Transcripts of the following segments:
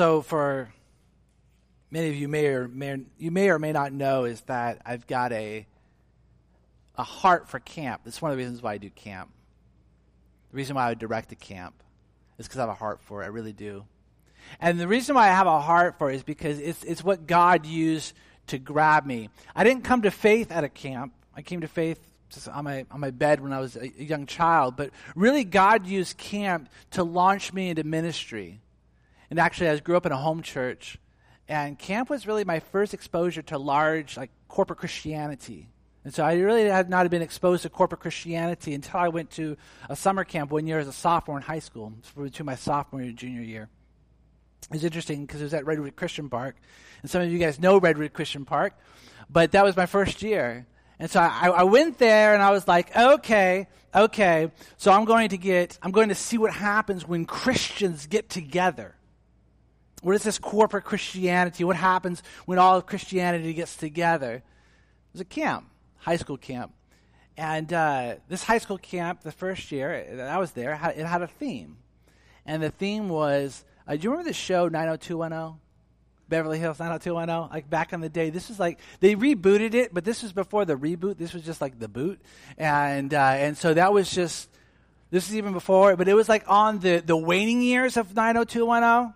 so for many of you may or may you may or may not know is that I've got a a heart for camp. That's one of the reasons why I do camp. The reason why I direct a camp is because I have a heart for it. I really do. And the reason why I have a heart for it is because it's it's what God used to grab me. I didn't come to faith at a camp. I came to faith on my on my bed when I was a young child, but really God used camp to launch me into ministry. And actually, I grew up in a home church, and camp was really my first exposure to large like corporate Christianity. And so I really had not been exposed to corporate Christianity until I went to a summer camp one year as a sophomore in high school, between my sophomore and junior year. It was interesting because it was at Redwood Christian Park, and some of you guys know Redwood Christian Park, but that was my first year. And so I, I, went there and I was like, okay, okay, so I'm going to get, I'm going to see what happens when Christians get together. What is this corporate Christianity? What happens when all of Christianity gets together? Was a camp, high school camp. And uh, this high school camp, the first year that I was there, it had a theme. And the theme was uh, do you remember the show 90210? Beverly Hills 90210, like back in the day. This was like they rebooted it, but this was before the reboot. This was just like the boot, and uh, and so that was just this is even before, but it was like on the the waning years of 90210.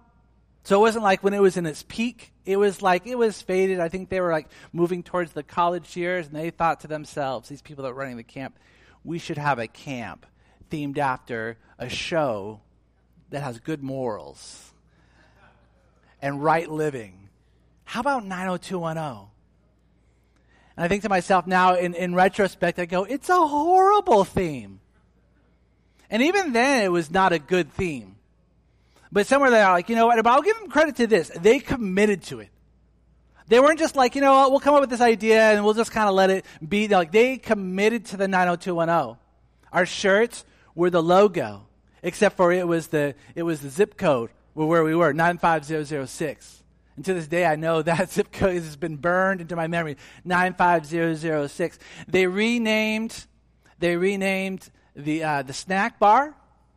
So it wasn't like when it was in its peak. It was like it was faded. I think they were like moving towards the college years, and they thought to themselves, these people that were running the camp, we should have a camp themed after a show that has good morals and right living. How about 90210? And I think to myself now, in, in retrospect, I go, it's a horrible theme. And even then, it was not a good theme. But somewhere they are like, you know what? But I'll give them credit to this. They committed to it. They weren't just like, you know what, we'll come up with this idea and we'll just kind of let it be. They're like, they committed to the 90210. Our shirts were the logo except for it was the, it was the zip code where we were, 95006. And to this day, I know that zip code has been burned into my memory, 95006. They renamed, they renamed the, uh, the snack bar.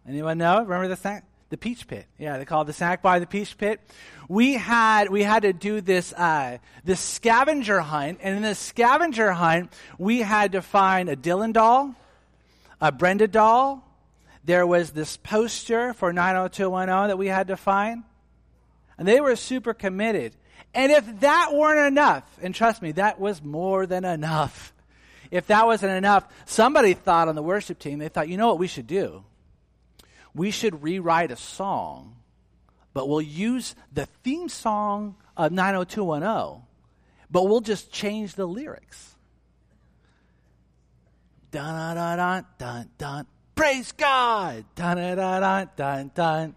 Anyone know? Remember the snack? The Peach Pit. Yeah, they call it the snack bar, the Peach Pit. We had, we had to do this, uh, this scavenger hunt. And in the scavenger hunt, we had to find a Dylan doll, a Brenda doll, there was this poster for 90210 that we had to find. And they were super committed. And if that weren't enough, and trust me, that was more than enough. If that wasn't enough, somebody thought on the worship team, they thought, you know what we should do? We should rewrite a song, but we'll use the theme song of 90210, but we'll just change the lyrics. Dun dun dun dun dun Praise God. Dun, dun, dun, dun, dun.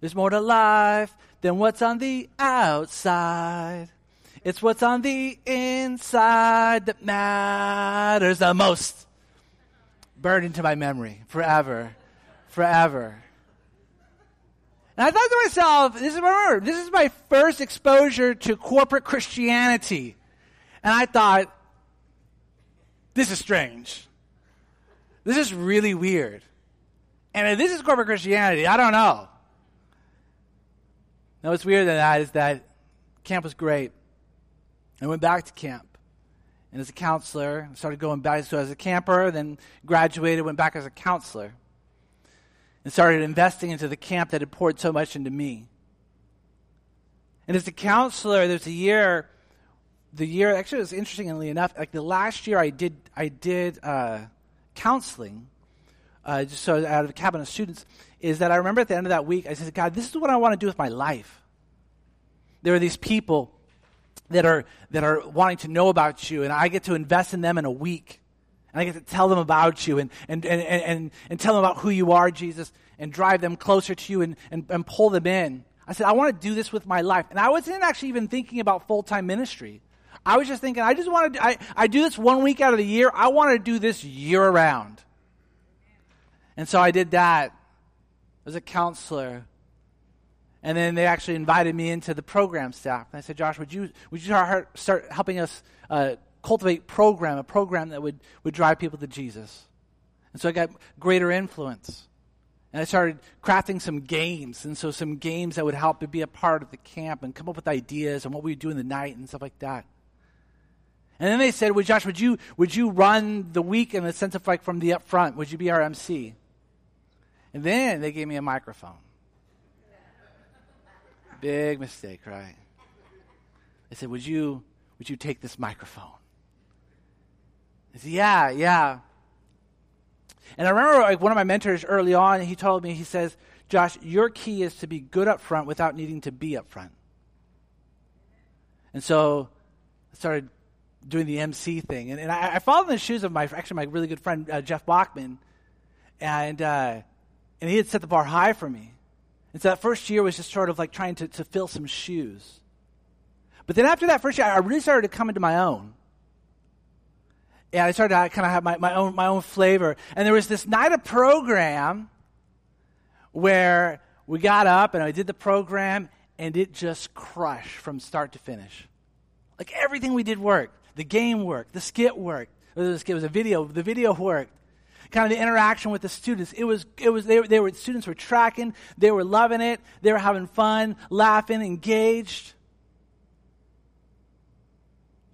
There's more to life than what's on the outside. It's what's on the inside that matters the most. Burned into my memory forever, forever. And I thought to myself, this is remember, this is my first exposure to corporate Christianity. And I thought, this is strange. This is really weird. And if this is corporate Christianity, I don't know. No, what's weirder than that is that camp was great. I went back to camp. And as a counselor, I started going back. So as a camper, then graduated, went back as a counselor. And started investing into the camp that had poured so much into me. And as a counselor, there's a year, the year, actually it was interestingly enough, like the last year I did, I did, uh, counseling, uh, just so out of a cabin of students, is that I remember at the end of that week, I said, God, this is what I want to do with my life. There are these people that are, that are wanting to know about you, and I get to invest in them in a week. And I get to tell them about you and, and, and, and, and tell them about who you are, Jesus, and drive them closer to you and, and, and pull them in. I said, I want to do this with my life. And I wasn't actually even thinking about full time ministry. I was just thinking, I just want to, I, I do this one week out of the year. I want to do this year around. And so I did that as a counselor. And then they actually invited me into the program staff. And I said, Josh, would you, would you start, start helping us uh, cultivate program, a program that would, would drive people to Jesus? And so I got greater influence. And I started crafting some games, and so some games that would help to be a part of the camp and come up with ideas and what we would do in the night and stuff like that. And then they said, "Well, Josh, would you would you run the week in the sense of like from the up front? Would you be our MC?" And then they gave me a microphone. Big mistake, right? They said, "Would you would you take this microphone?" Said, "Yeah, yeah." And I remember like one of my mentors early on, he told me, he says, Josh, your key is to be good up front without needing to be up front. And so I started doing the MC thing. And, and I, I, followed in the shoes of my, actually my really good friend, uh, Jeff Bachman. And, uh, and he had set the bar high for me. And so that first year was just sort of like trying to, to fill some shoes. But then after that first year, I really started to come into my own and I started to kind of have my, my own my own flavor. And there was this night of program where we got up and I did the program, and it just crushed from start to finish. Like everything we did worked. The game worked. The skit worked. It was, it was a video. The video worked. Kind of the interaction with the students. It was. It was. They, they were. Students were tracking. They were loving it. They were having fun, laughing, engaged.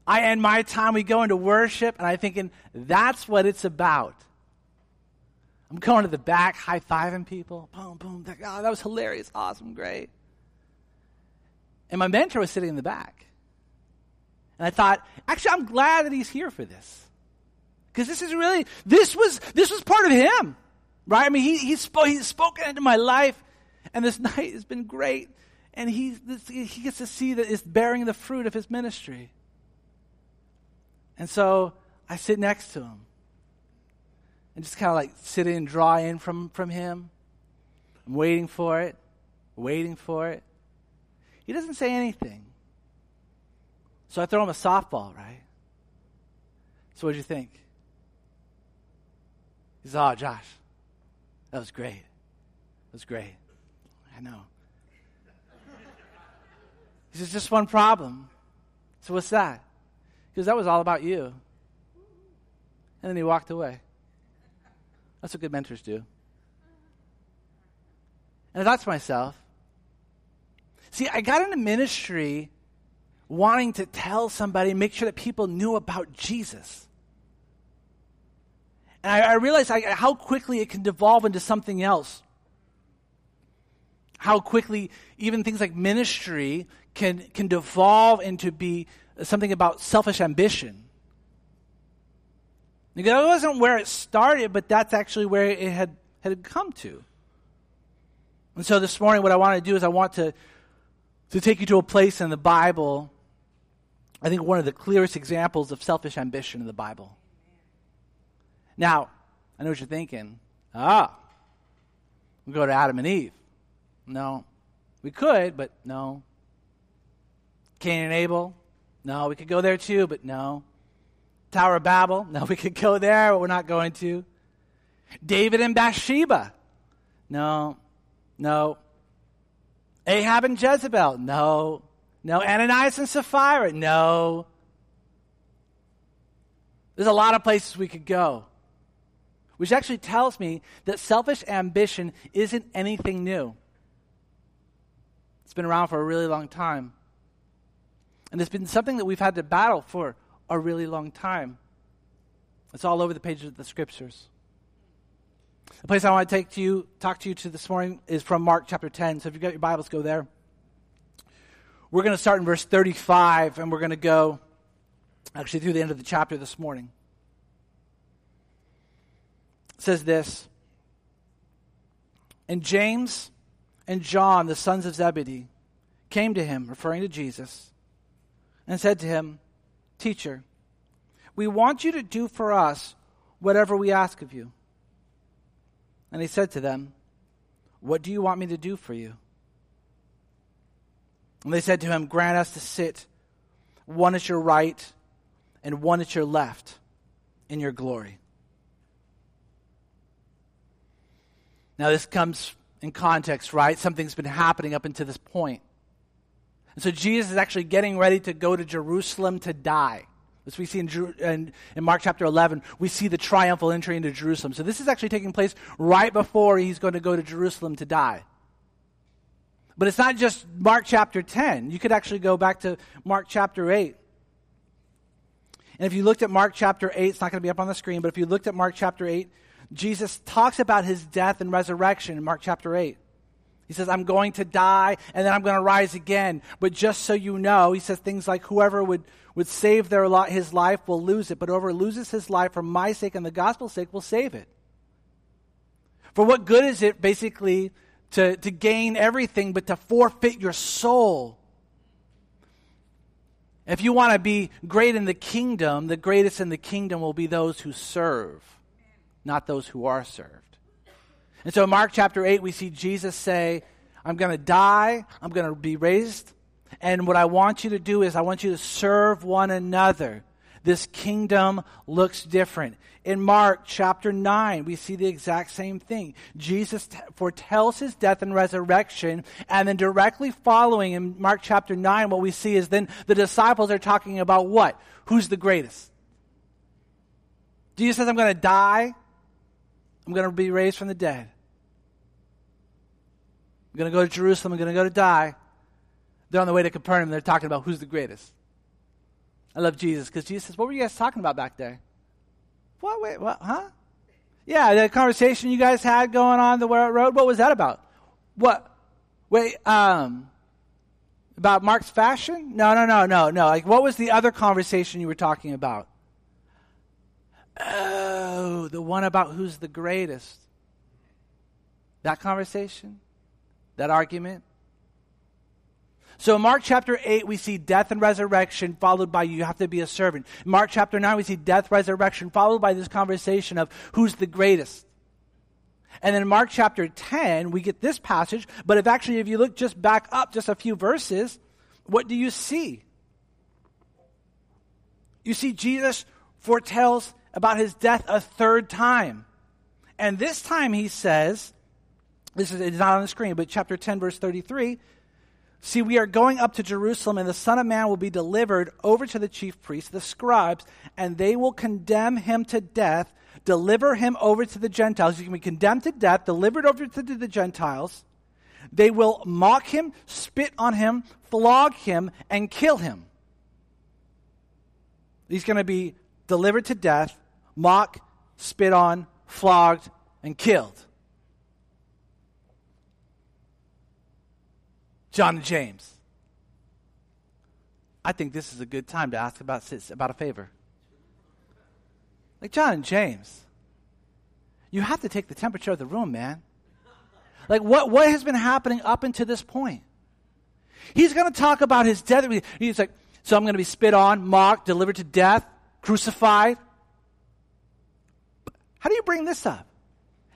I end my time, we go into worship, and I'm thinking, that's what it's about. I'm going to the back, high fiving people. Boom, boom. Oh, that was hilarious, awesome, great. And my mentor was sitting in the back. And I thought, actually, I'm glad that he's here for this. Because this is really, this was, this was part of him. Right? I mean, he, he spoke, he's spoken into my life. And this night has been great. And he, this, he gets to see that it's bearing the fruit of his ministry. And so I sit next to him and just kind of like sit and draw in from, from him. I'm waiting for it, waiting for it. He doesn't say anything. So I throw him a softball, right? So what do you think? He says, Oh, Josh, that was great. That was great. I know. He says, Just one problem. So what's that? Because that was all about you. And then he walked away. That's what good mentors do. And I thought to myself, see, I got into ministry wanting to tell somebody, make sure that people knew about Jesus. And I, I realized I, how quickly it can devolve into something else. How quickly even things like ministry can, can devolve into be something about selfish ambition. That wasn't where it started, but that's actually where it had, had come to. And so this morning, what I want to do is I want to, to take you to a place in the Bible, I think one of the clearest examples of selfish ambition in the Bible. Now, I know what you're thinking. Ah, we go to Adam and Eve. No. We could, but no. Cain and Abel, no, we could go there too, but no. Tower of Babel? No, we could go there, but we're not going to. David and Bathsheba? No, no. Ahab and Jezebel? No. No. Ananias and Sapphira? No. There's a lot of places we could go. Which actually tells me that selfish ambition isn't anything new. It's been around for a really long time. And it's been something that we've had to battle for a really long time. It's all over the pages of the scriptures. The place I want to take to you, talk to you to this morning is from Mark chapter 10. So if you've got your Bibles, go there. We're going to start in verse 35 and we're going to go actually through the end of the chapter this morning. It says this And James and John, the sons of Zebedee, came to him, referring to Jesus and said to him, Teacher, we want you to do for us whatever we ask of you. And he said to them, What do you want me to do for you? And they said to him, Grant us to sit one at your right and one at your left in your glory. Now, this comes in context, right? Something's been happening up until this point. And so Jesus is actually getting ready to go to Jerusalem to die. As we see in, in, in, Mark chapter 11, we see the triumphal entry into Jerusalem. So this is actually taking place right before he's going to go to Jerusalem to die. But it's not just Mark chapter 10. You could actually go back to Mark chapter 8. And if you looked at Mark chapter 8, it's not going to be up on the screen, but if you looked at Mark chapter 8, Jesus talks about his death and resurrection in Mark chapter 8. He says, I'm going to die and then I'm going to rise again. But just so you know, he says things like, whoever would, would save their li- his life will lose it, but whoever loses his life for my sake and the gospel's sake will save it. For what good is it, basically, to, to gain everything but to forfeit your soul? If you want to be great in the kingdom, the greatest in the kingdom will be those who serve, not those who are served. And so in Mark chapter 8, we see Jesus say, I'm going to die, I'm going to be raised, and what I want you to do is I want you to serve one another. This kingdom looks different. In Mark chapter 9, we see the exact same thing. Jesus t- foretells his death and resurrection, and then directly following in Mark chapter 9, what we see is then the disciples are talking about what? Who's the greatest? Jesus says, I'm going to die, I'm going to be raised from the dead. I'm going to go to Jerusalem. I'm going to go to die. They're on the way to Capernaum. They're talking about who's the greatest. I love Jesus because Jesus says, What were you guys talking about back there? What? Wait, what? Huh? Yeah, the conversation you guys had going on the road. What was that about? What? Wait, um, about Mark's fashion? No, no, no, no, no. Like, what was the other conversation you were talking about? Oh, the one about who's the greatest. That conversation? That argument? So in Mark chapter 8, we see death and resurrection, followed by you have to be a servant. In Mark chapter 9, we see death, resurrection, followed by this conversation of who's the greatest. And then in Mark chapter 10, we get this passage, but if actually, if you look just back up just a few verses, what do you see? You see, Jesus foretells about his death a third time. And this time he says, this is it's not on the screen, but chapter 10, verse 33. See, we are going up to Jerusalem, and the Son of Man will be delivered over to the chief priests, the scribes, and they will condemn him to death, deliver him over to the Gentiles. He can be condemned to death, delivered over to the Gentiles. They will mock him, spit on him, flog him, and kill him. He's going to be delivered to death, mocked, spit on, flogged, and killed. John and James. I think this is a good time to ask about, about a favor. Like John and James, you have to take the temperature of the room, man. Like what, what has been happening up until this point? He's going to talk about his death. He's like, so I'm going to be spit on, mocked, delivered to death, crucified. How do you bring this up?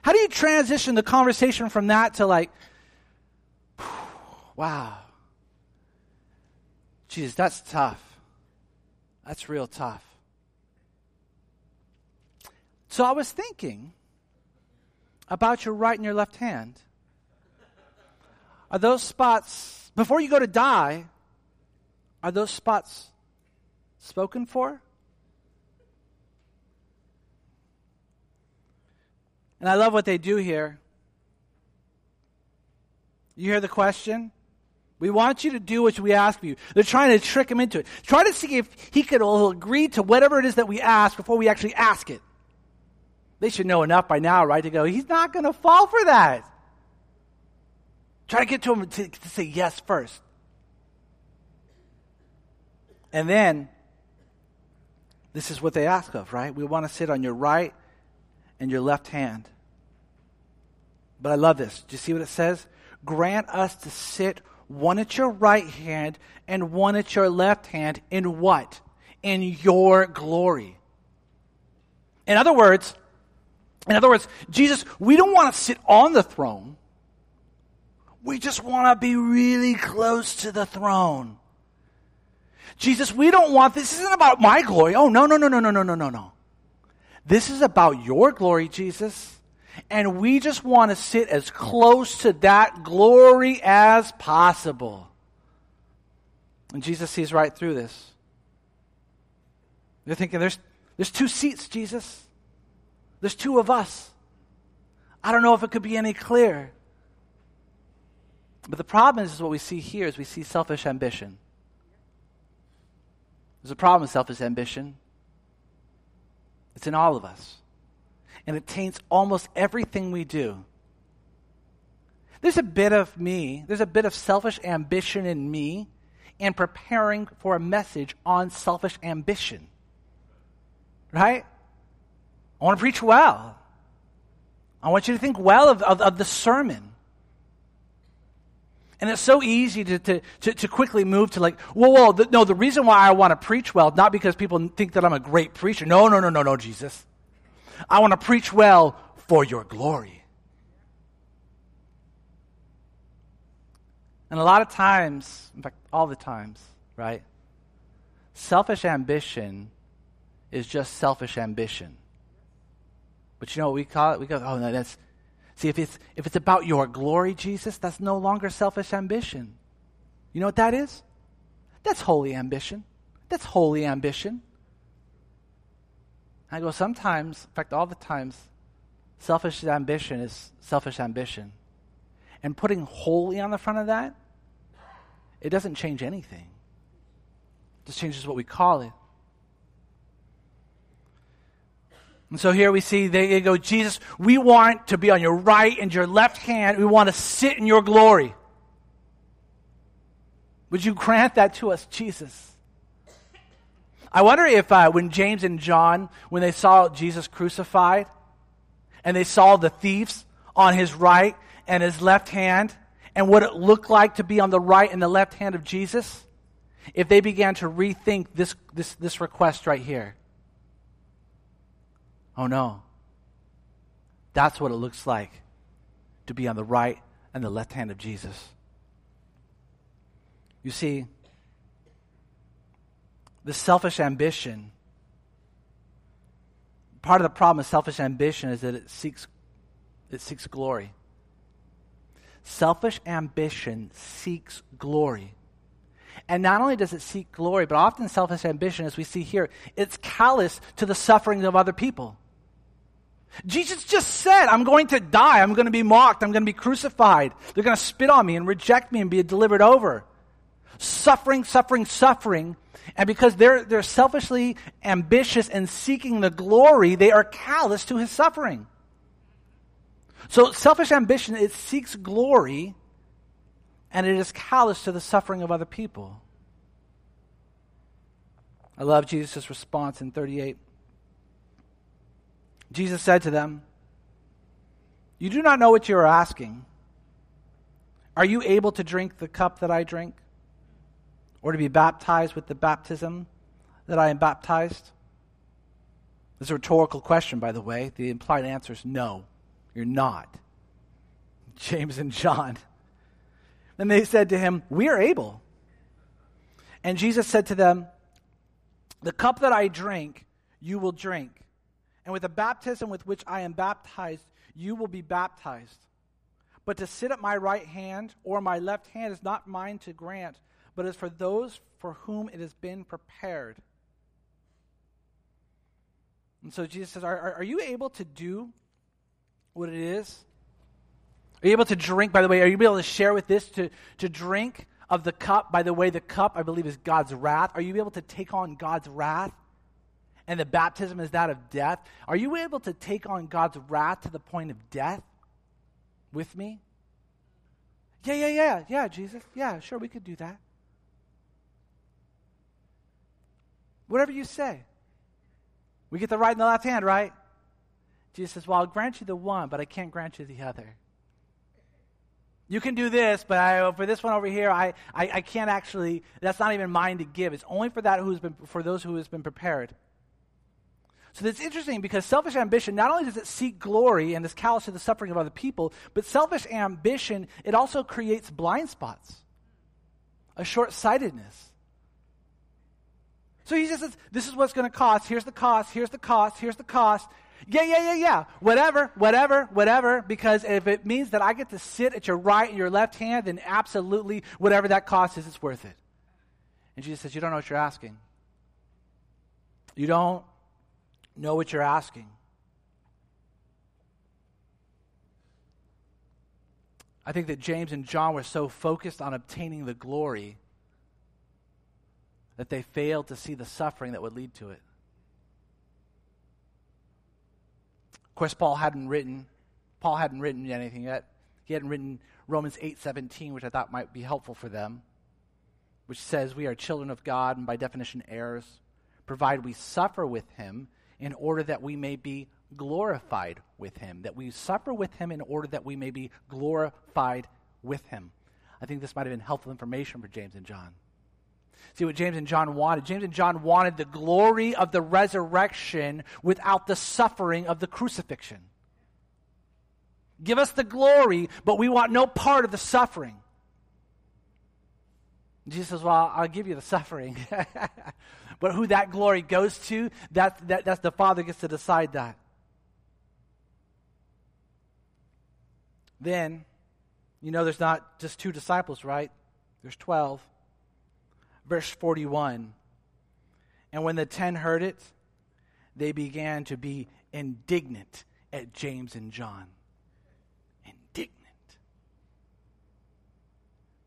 How do you transition the conversation from that to like, wow. Jesus, that's tough. That's real tough. So I was thinking about your right and your left hand. Are those spots, before you go to die, are those spots spoken for? And I love what they do here. You hear the question? We want you to do what we ask of you. They're trying to trick him into it. Try to see if he could agree to whatever it is that we ask before we actually ask it. They should know enough by now, right, to go, he's not going to fall for that. Try to get to him to, to say yes first. And then, this is what they ask of, right? We want to sit on your right and your left hand. But I love this. Do you see what it says? Grant us to sit one at your right hand and one at your left hand in what? In your glory. In other words, in other words, Jesus, we don't want to sit on the throne. We just want to be really close to the throne. Jesus, we don't want this isn't about my glory. Oh, no, no, no, no, no, no, no, no, no. This is about your glory, Jesus. And we just want to sit as close to that glory as possible. And Jesus sees right through this. They're thinking, there's, there's two seats, Jesus. There's two of us. I don't know if it could be any clearer. But the problem is, is what we see here is we see selfish ambition. There's a problem with selfish ambition. It's in all of us. And it taints almost everything we do. There's a bit of me, there's a bit of selfish ambition in me in preparing for a message on selfish ambition. Right? I want to preach well. I want you to think well of, of, of the sermon. And it's so easy to, to, to, to, quickly move to like, whoa, whoa, the, no, the reason why I want to preach well, not because people think that I'm a great preacher. No, no, no, no, no, Jesus. I want to preach well for your glory. And a lot of times, in fact, all the times, right? Selfish ambition is just selfish ambition. But you know what we call it? We go, oh, no, that's, see, if it's, if it's about your glory, Jesus, that's no longer selfish ambition. You know what that is? That's holy ambition. That's holy ambition. I go, sometimes, in fact, all the times, selfish ambition is selfish ambition. And putting holy on the front of that, it doesn't change anything. It just changes what we call it. And so here we see they go, Jesus, we want to be on your right and your left hand. We want to sit in your glory. Would you grant that to us, Jesus? I wonder if uh, when James and John, when they saw Jesus crucified, and they saw the thieves on his right and his left hand, and what it looked like to be on the right and the left hand of Jesus, if they began to rethink this, this, this request right here. Oh no. That's what it looks like to be on the right and the left hand of Jesus. You see, the selfish ambition. Part of the problem with selfish ambition is that it seeks, it seeks glory. Selfish ambition seeks glory. And not only does it seek glory, but often selfish ambition, as we see here, it's callous to the sufferings of other people. Jesus just said, I'm going to die. I'm going to be mocked. I'm going to be crucified. They're going to spit on me and reject me and be delivered over. Suffering, suffering, suffering and because they're, they're selfishly ambitious and seeking the glory, they are callous to his suffering. So selfish ambition, it seeks glory and it is callous to the suffering of other people. I love Jesus' response in 38. Jesus said to them, You do not know what you are asking. Are you able to drink the cup that I drink? Or to be baptized with the baptism that I am baptized? Is a rhetorical question, by the way. The implied answer is no, you're not. James and John. Then they said to him, We are able. And Jesus said to them, The cup that I drink, you will drink. And with the baptism with which I am baptized, you will be baptized. But to sit at my right hand or my left hand is not mine to grant, but is for those for whom it has been prepared. And so Jesus says, Are, are, are you able to do what it is? Are you able to drink, by the way, are you able to share with this, to, to drink of the cup? By the way, the cup, I believe, is God's wrath. Are you able to take on God's wrath? And the baptism is that of death. Are you able to take on God's wrath to the point of death with me? Yeah, yeah, yeah, yeah, Jesus. Yeah, sure, we could do that. Whatever you say. We get the right and the left hand, right? Jesus says, Well, I'll grant you the one, but I can't grant you the other. You can do this, but I, for this one over here, I, I, I can't actually, that's not even mine to give. It's only for that who's been, for those who has been prepared. So that's interesting because selfish ambition, not only does it seek glory and is callous to the suffering of other people, but selfish ambition, it also creates blind spots, a short sightedness. So he just says, this is what's going to cost. Here's the cost. Here's the cost. Here's the cost. Yeah, yeah, yeah, yeah. Whatever, whatever, whatever. Because if it means that I get to sit at your right and your left hand, then absolutely, whatever that cost is, it's worth it. And Jesus says, You don't know what you're asking. You don't know what you're asking. I think that James and John were so focused on obtaining the glory that they failed to see the suffering that would lead to it. Of course, Paul hadn't written Paul hadn't written anything yet. He hadn't written Romans 8:17, which I thought might be helpful for them, which says we are children of God and by definition heirs, provided we suffer with him in order that we may be glorified with him, that we suffer with him in order that we may be glorified with him. I think this might have been helpful information for James and John. See what James and John wanted? James and John wanted the glory of the resurrection without the suffering of the crucifixion. Give us the glory, but we want no part of the suffering. Jesus says, Well, I'll give you the suffering. but who that glory goes to, that, that, that's the Father gets to decide that. Then, you know, there's not just two disciples, right? There's 12. Verse 41. And when the ten heard it, they began to be indignant at James and John. Indignant.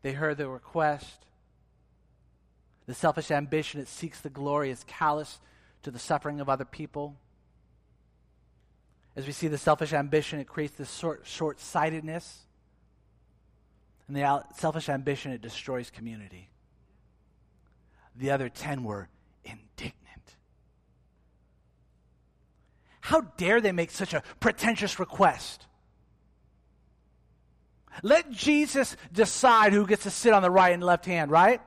They heard the request. The selfish ambition that seeks the glory is callous to the suffering of other people. As we see the selfish ambition, it creates this short sightedness. And the selfish ambition, it destroys community. The other 10 were indignant. How dare they make such a pretentious request? Let Jesus decide who gets to sit on the right and left hand, right?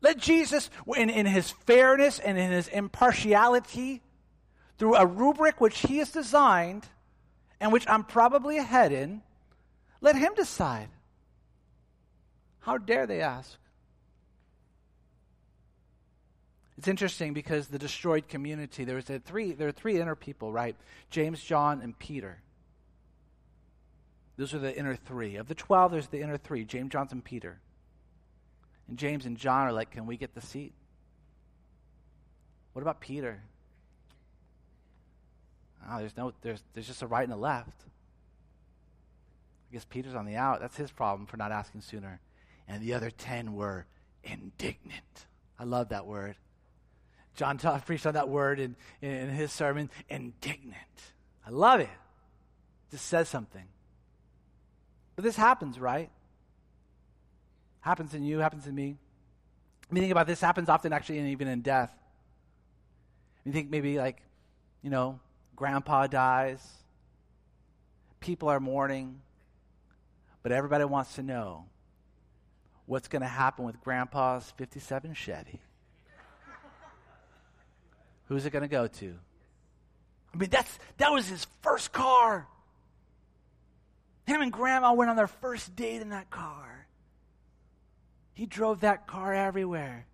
Let Jesus, in, in his fairness and in his impartiality, through a rubric which he has designed and which I'm probably ahead in, let him decide. How dare they ask? It's interesting because the destroyed community, there was a three, there are three inner people, right? James, John, and Peter. Those are the inner three. Of the twelve, there's the inner three, James, John, and Peter. And James and John are like, Can we get the seat? What about Peter? Oh, there's no there's there's just a right and a left. I guess Peter's on the out. That's his problem for not asking sooner. And the other ten were indignant. I love that word. John taught, preached on that word in, in his sermon, indignant. I love it. it. Just says something. But this happens, right? Happens in you, happens in me. I mean, think about this happens often actually and even in death. You think maybe like, you know, grandpa dies, people are mourning, but everybody wants to know what's going to happen with grandpa's 57 Chevy. Who's it going to go to? I mean, that's, that was his first car. Him and grandma went on their first date in that car. He drove that car everywhere.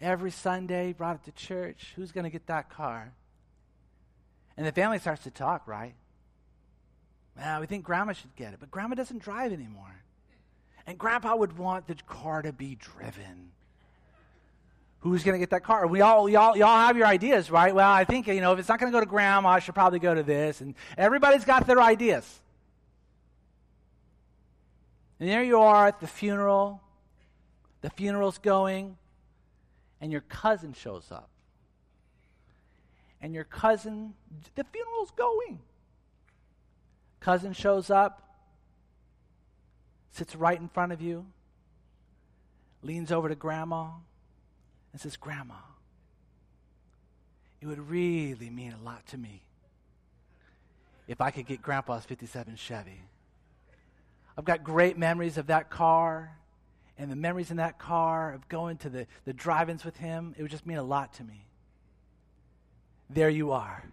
Every Sunday, he brought it to church. Who's going to get that car? And the family starts to talk, right? Well, we think grandma should get it, but grandma doesn't drive anymore. And grandpa would want the car to be driven. Who's going to get that car? We all, y'all, y'all have your ideas, right? Well, I think, you know, if it's not going to go to grandma, I should probably go to this. And everybody's got their ideas. And there you are at the funeral. The funeral's going, and your cousin shows up and your cousin, the funeral's going. Cousin shows up, sits right in front of you, leans over to grandma, and says, Grandma, it would really mean a lot to me if I could get grandpa's 57 Chevy. I've got great memories of that car and the memories in that car of going to the, the drive ins with him. It would just mean a lot to me there you are,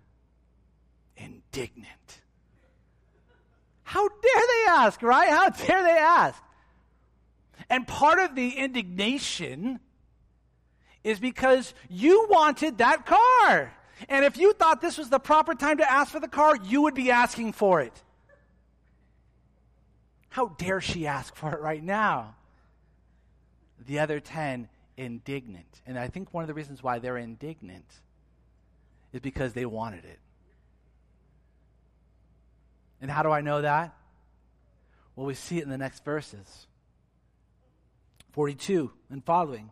indignant. How dare they ask, right? How dare they ask? And part of the indignation is because you wanted that car. And if you thought this was the proper time to ask for the car, you would be asking for it. How dare she ask for it right now? The other 10, indignant. And I think one of the reasons why they're indignant is because they wanted it. And how do I know that? Well, we see it in the next verses 42 and following.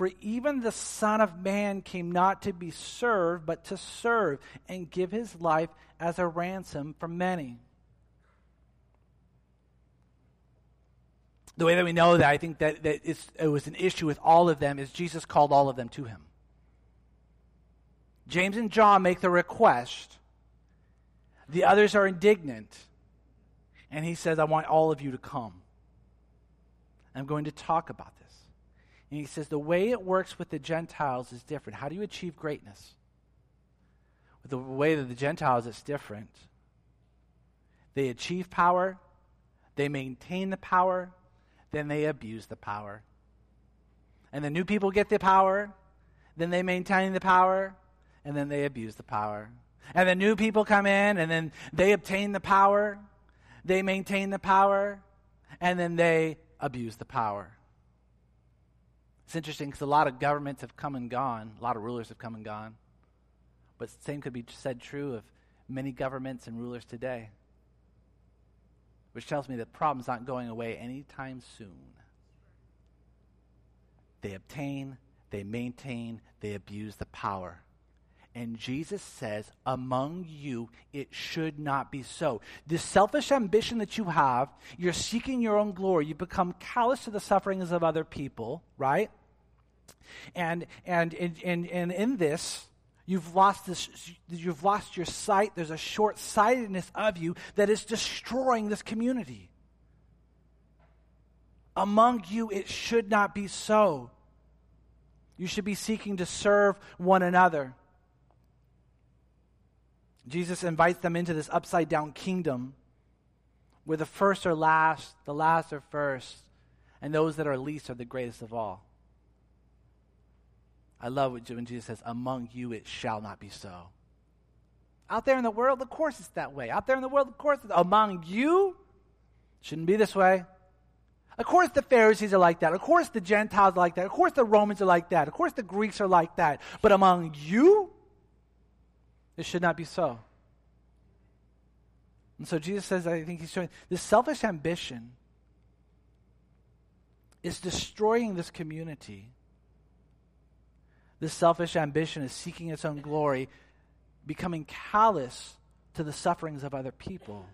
For even the Son of Man came not to be served, but to serve and give his life as a ransom for many. The way that we know that, I think that, that it was an issue with all of them, is Jesus called all of them to him. James and John make the request. The others are indignant. And he says, I want all of you to come. I'm going to talk about this. And he says, the way it works with the Gentiles is different. How do you achieve greatness? With the way that the Gentiles, it's different. They achieve power, they maintain the power, then they abuse the power. And the new people get the power, then they maintain the power, and then they abuse the power. And the new people come in, and then they obtain the power, they maintain the power, and then they abuse the power. It's interesting because a lot of governments have come and gone, a lot of rulers have come and gone. But same could be said true of many governments and rulers today. Which tells me the problem's not going away anytime soon. They obtain, they maintain, they abuse the power. And Jesus says, among you, it should not be so. This selfish ambition that you have, you're seeking your own glory. You become callous to the sufferings of other people, right? And, and, and, and, and in this, you've lost, this, you've lost your sight. There's a short sightedness of you that is destroying this community. Among you, it should not be so. You should be seeking to serve one another. Jesus invites them into this upside down kingdom where the first are last, the last are first, and those that are least are the greatest of all. I love what, when Jesus says, Among you it shall not be so. Out there in the world, of course it's that way. Out there in the world, of course, among you, shouldn't be this way. Of course, the Pharisees are like that. Of course, the Gentiles are like that. Of course, the Romans are like that. Of course, the Greeks are like that. But among you, it should not be so. And so Jesus says, I think he's showing this selfish ambition is destroying this community. This selfish ambition is seeking its own glory, becoming callous to the sufferings of other people.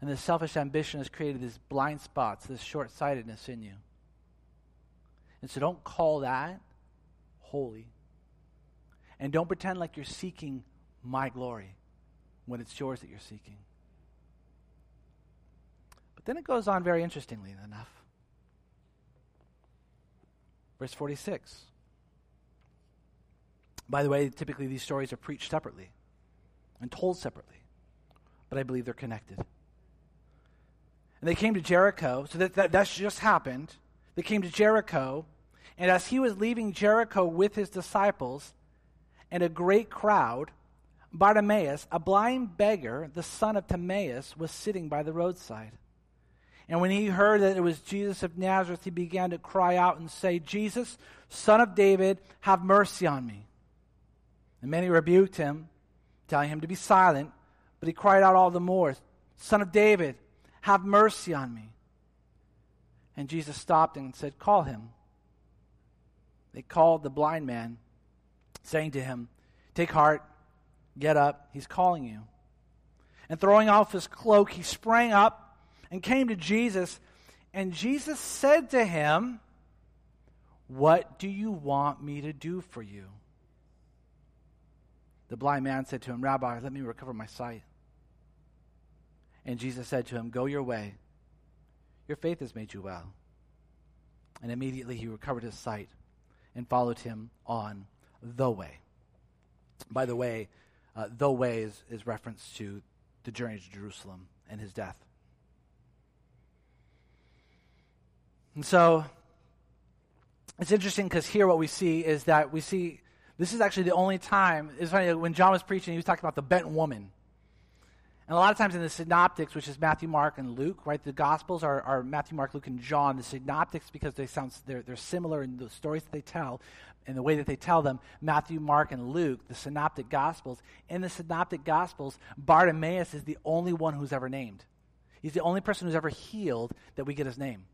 And this selfish ambition has created these blind spots, this short sightedness in you. And so don't call that holy. And don't pretend like you're seeking my glory when it's yours that you're seeking. But then it goes on very interestingly enough. Verse 46. By the way, typically these stories are preached separately and told separately, but I believe they're connected. And they came to Jericho, so that, that that's just happened. They came to Jericho, and as he was leaving Jericho with his disciples and a great crowd, Bartimaeus, a blind beggar, the son of Timaeus, was sitting by the roadside. And when he heard that it was Jesus of Nazareth, he began to cry out and say, Jesus, son of David, have mercy on me. And many rebuked him, telling him to be silent, but he cried out all the more, Son of David, have mercy on me. And Jesus stopped and said, Call him. They called the blind man, saying to him, Take heart Get up, he's calling you. And throwing off his cloak, he sprang up and came to Jesus. And Jesus said to him, What do you want me to do for you? The blind man said to him, Rabbi, let me recover my sight. And Jesus said to him, Go your way. Your faith has made you well. And immediately he recovered his sight and followed him on the way. By the way, uh, the way is, is reference to the journey to Jerusalem and his death. And so it's interesting because here what we see is that we see this is actually the only time. It's funny when John was preaching, he was talking about the bent woman. And a lot of times in the synoptics, which is Matthew, Mark, and Luke, right? The Gospels are, are Matthew, Mark, Luke, and John. The synoptics, because they sound they're, they're similar in the stories that they tell and the way that they tell them, Matthew, Mark, and Luke, the synoptic Gospels. In the synoptic Gospels, Bartimaeus is the only one who's ever named. He's the only person who's ever healed that we get his name.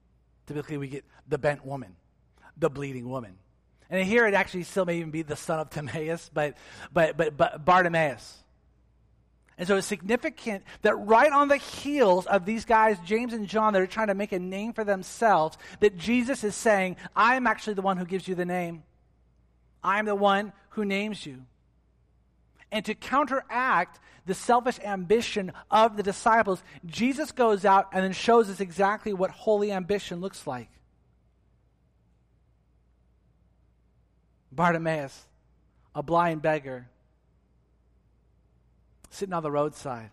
Typically, we get the bent woman, the bleeding woman. And here it actually still may even be the son of Timaeus, but, but, but, but Bartimaeus. And so it's significant that right on the heels of these guys, James and John, that are trying to make a name for themselves, that Jesus is saying, I am actually the one who gives you the name. I am the one who names you. And to counteract the selfish ambition of the disciples, Jesus goes out and then shows us exactly what holy ambition looks like. Bartimaeus, a blind beggar, sitting on the roadside.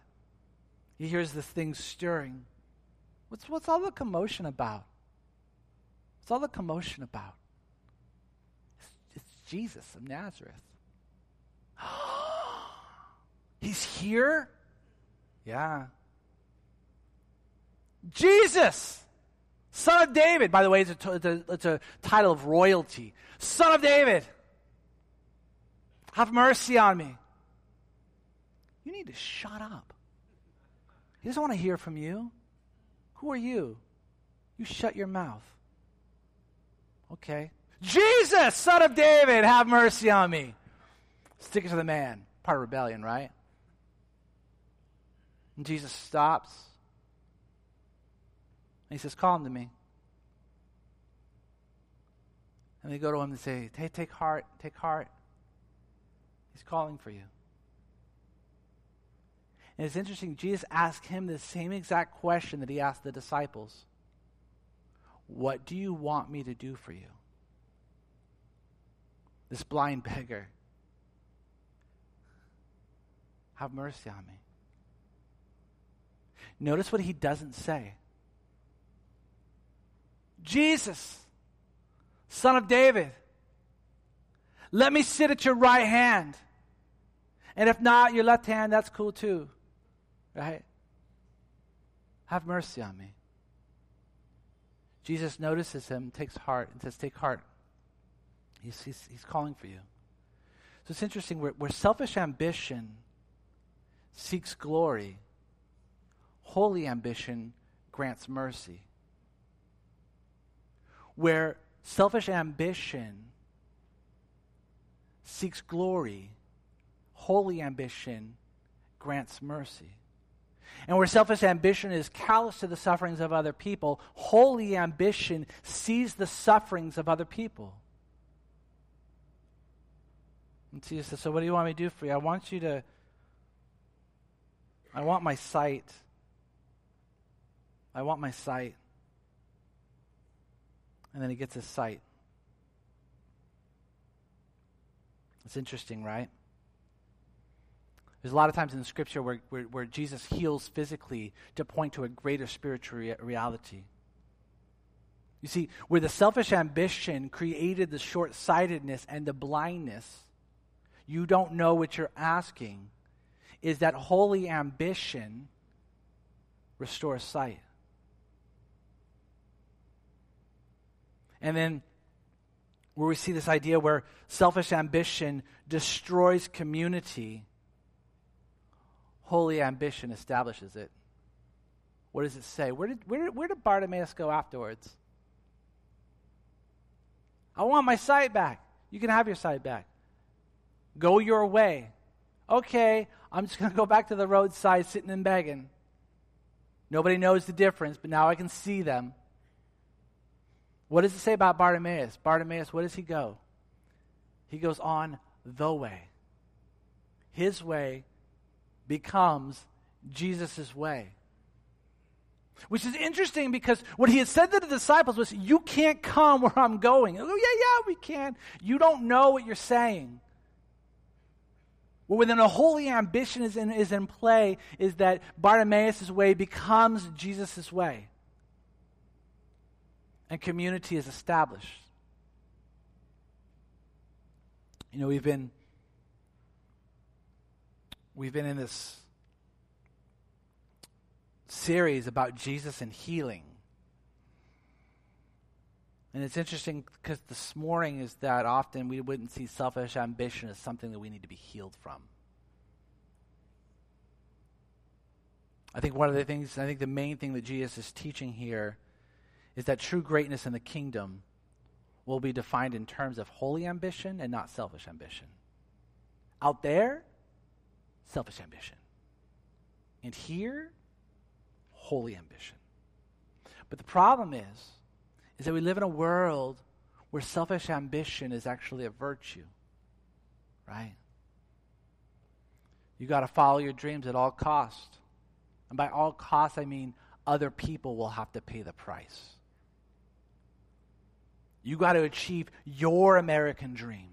He hears this thing stirring. What's, what's all the commotion about? What's all the commotion about? It's, it's Jesus of Nazareth. He's here? Yeah. Jesus, son of David. By the way, it's a, it's a, it's a title of royalty. Son of David, have mercy on me. You need to shut up. He doesn't want to hear from you. Who are you? You shut your mouth. Okay. Jesus, son of David, have mercy on me. Stick it to the man. Part of rebellion, right? And Jesus stops. He says, Call him to me. And they go to him and say, Hey, take heart, take heart. He's calling for you. And it's interesting, Jesus asked him the same exact question that he asked the disciples What do you want me to do for you? This blind beggar. Have mercy on me. Notice what he doesn't say. Jesus, son of David, let me sit at your right hand. And if not, your left hand, that's cool too. Right? Have mercy on me. Jesus notices him, takes heart, and says, Take heart. He's, he's, he's calling for you. So it's interesting where, where selfish ambition seeks glory, holy ambition grants mercy. Where selfish ambition seeks glory, holy ambition grants mercy. And where selfish ambition is callous to the sufferings of other people, holy ambition sees the sufferings of other people. And Jesus says, So, what do you want me to do for you? I want you to, I want my sight. I want my sight. And then he gets his sight. It's interesting, right? There's a lot of times in the scripture where, where, where Jesus heals physically to point to a greater spiritual rea- reality. You see, where the selfish ambition created the short sightedness and the blindness, you don't know what you're asking, is that holy ambition restores sight. And then where we see this idea where selfish ambition destroys community holy ambition establishes it. What does it say? Where did, where, where did Bartimaeus go afterwards? I want my sight back. You can have your sight back. Go your way. Okay, I'm just going to go back to the roadside sitting and begging. Nobody knows the difference, but now I can see them. What does it say about Bartimaeus? Bartimaeus, where does he go? He goes on the way. His way becomes Jesus' way. Which is interesting because what he had said to the disciples was, You can't come where I'm going. Oh, yeah, yeah, we can. You don't know what you're saying. Well, when a holy ambition is in, is in play, is that Bartimaeus' way becomes Jesus' way. And community is established. You know, we've been we've been in this series about Jesus and healing. And it's interesting because this morning is that often we wouldn't see selfish ambition as something that we need to be healed from. I think one of the things, I think the main thing that Jesus is teaching here is that true greatness in the kingdom will be defined in terms of holy ambition and not selfish ambition. Out there, selfish ambition. And here, holy ambition. But the problem is, is that we live in a world where selfish ambition is actually a virtue, right? You got to follow your dreams at all cost. And by all costs, I mean other people will have to pay the price. You got to achieve your American dream.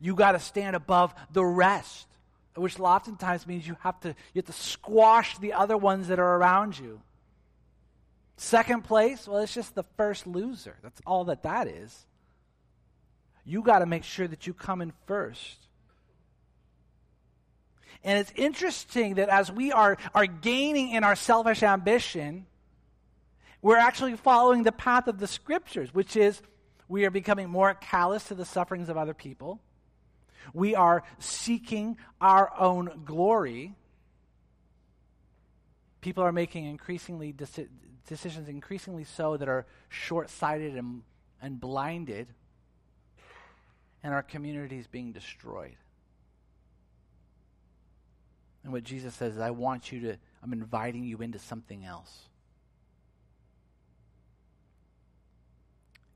You got to stand above the rest, which oftentimes means you have to you have to squash the other ones that are around you. Second place, well, it's just the first loser. That's all that that is. You got to make sure that you come in first. And it's interesting that as we are, are gaining in our selfish ambition, we're actually following the path of the scriptures, which is we are becoming more callous to the sufferings of other people. We are seeking our own glory. People are making increasingly deci- decisions increasingly so that are short sighted and, and blinded, and our community is being destroyed. And what Jesus says is, I want you to, I'm inviting you into something else.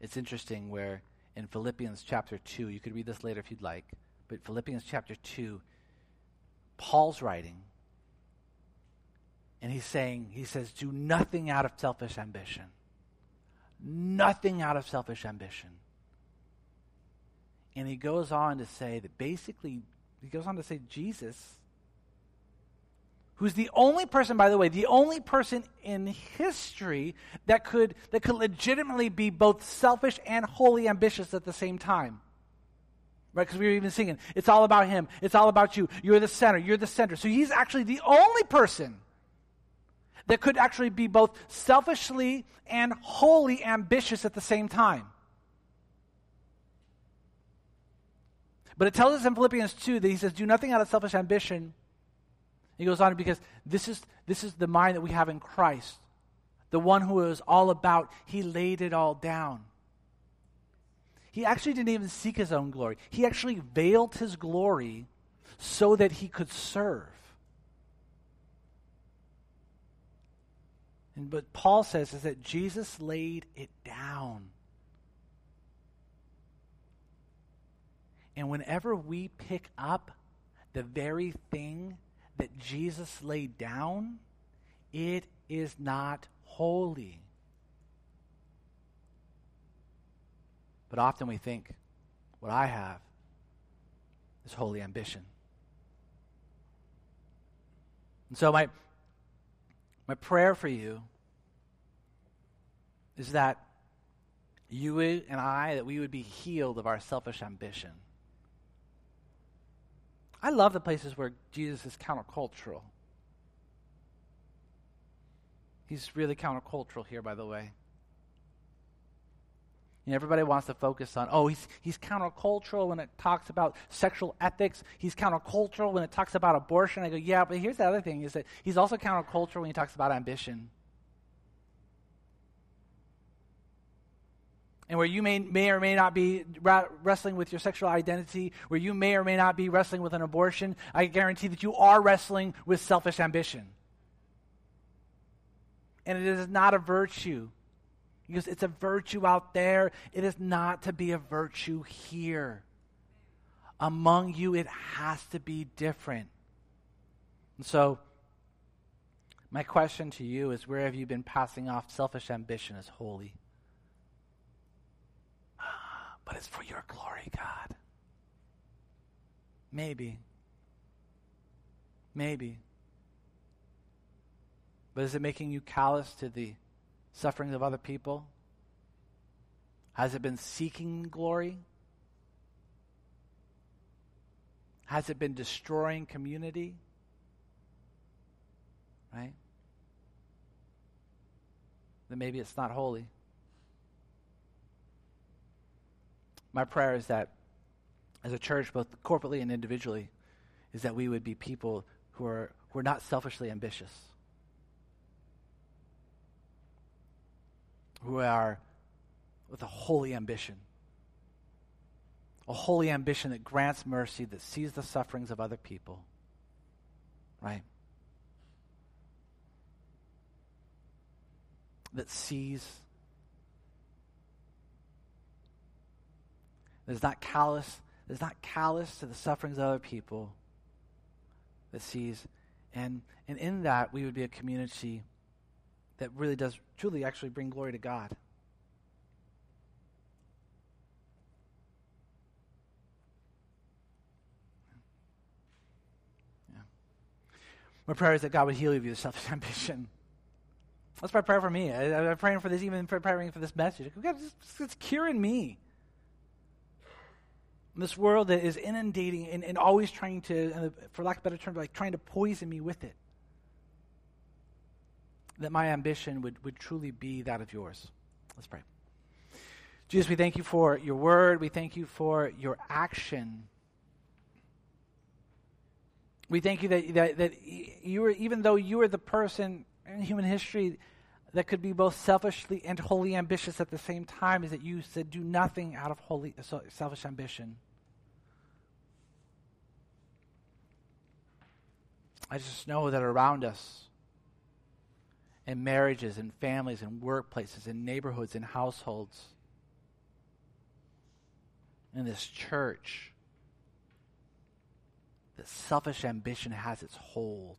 It's interesting where in Philippians chapter 2, you could read this later if you'd like, but Philippians chapter 2, Paul's writing, and he's saying, he says, do nothing out of selfish ambition. Nothing out of selfish ambition. And he goes on to say that basically, he goes on to say, Jesus, who's the only person, by the way, the only person in history that could, that could legitimately be both selfish and wholly ambitious at the same time. Right? Because we were even singing, it's all about him. It's all about you. You're the center. You're the center. So he's actually the only person that could actually be both selfishly and wholly ambitious at the same time. But it tells us in Philippians 2 that he says, Do nothing out of selfish ambition. He goes on because this is, this is the mind that we have in Christ. The one who is all about, he laid it all down. He actually didn't even seek his own glory. He actually veiled his glory so that he could serve. And what Paul says is that Jesus laid it down. And whenever we pick up the very thing that Jesus laid down, it is not holy. But often we think, what I have is holy ambition. And so, my, my prayer for you is that you and I, that we would be healed of our selfish ambition. I love the places where Jesus is countercultural. He's really countercultural here, by the way. And everybody wants to focus on, oh, he's, he's countercultural when it talks about sexual ethics. He's countercultural when it talks about abortion. I go, yeah, but here's the other thing is that he's also countercultural when he talks about ambition. And where you may, may or may not be wrestling with your sexual identity, where you may or may not be wrestling with an abortion, I guarantee that you are wrestling with selfish ambition. And it is not a virtue. Because it's a virtue out there. It is not to be a virtue here. Among you, it has to be different. And so, my question to you is where have you been passing off selfish ambition as holy? But it's for your glory, God. Maybe. Maybe. But is it making you callous to the sufferings of other people? Has it been seeking glory? Has it been destroying community? Right? Then maybe it's not holy. My prayer is that as a church, both corporately and individually, is that we would be people who are, who are not selfishly ambitious, who are with a holy ambition, a holy ambition that grants mercy, that sees the sufferings of other people, right? That sees is not callous, that is not callous to the sufferings of other people, that sees. And, and in that, we would be a community that really does truly actually bring glory to God. My prayer is that God would heal you of your selfish ambition. That's my prayer for me. I, am praying for this, even preparing for this message. God, it's, it's curing me this world that is inundating and, and always trying to, for lack of better term, like trying to poison me with it. That my ambition would, would truly be that of yours. Let's pray. Jesus, we thank you for your word. We thank you for your action. We thank you that, that, that you were, even though you were the person in human history that could be both selfishly and wholly ambitious at the same time, is that you said, do nothing out of holy, selfish ambition. I just know that around us, in marriages, in families, in workplaces, in neighborhoods, in households, in this church, that selfish ambition has its hold.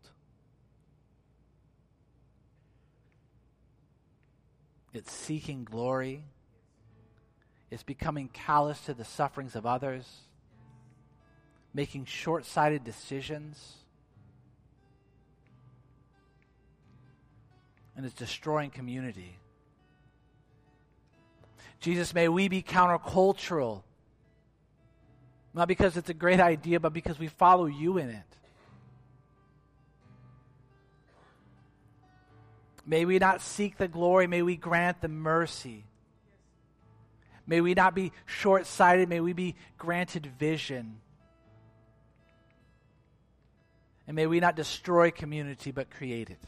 It's seeking glory. It's becoming callous to the sufferings of others, making short sighted decisions and it's destroying community. Jesus, may we be countercultural. Not because it's a great idea, but because we follow you in it. May we not seek the glory, may we grant the mercy. May we not be short sighted, may we be granted vision. And may we not destroy community, but create it.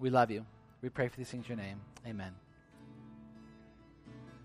We love you. We pray for these things in your name. Amen.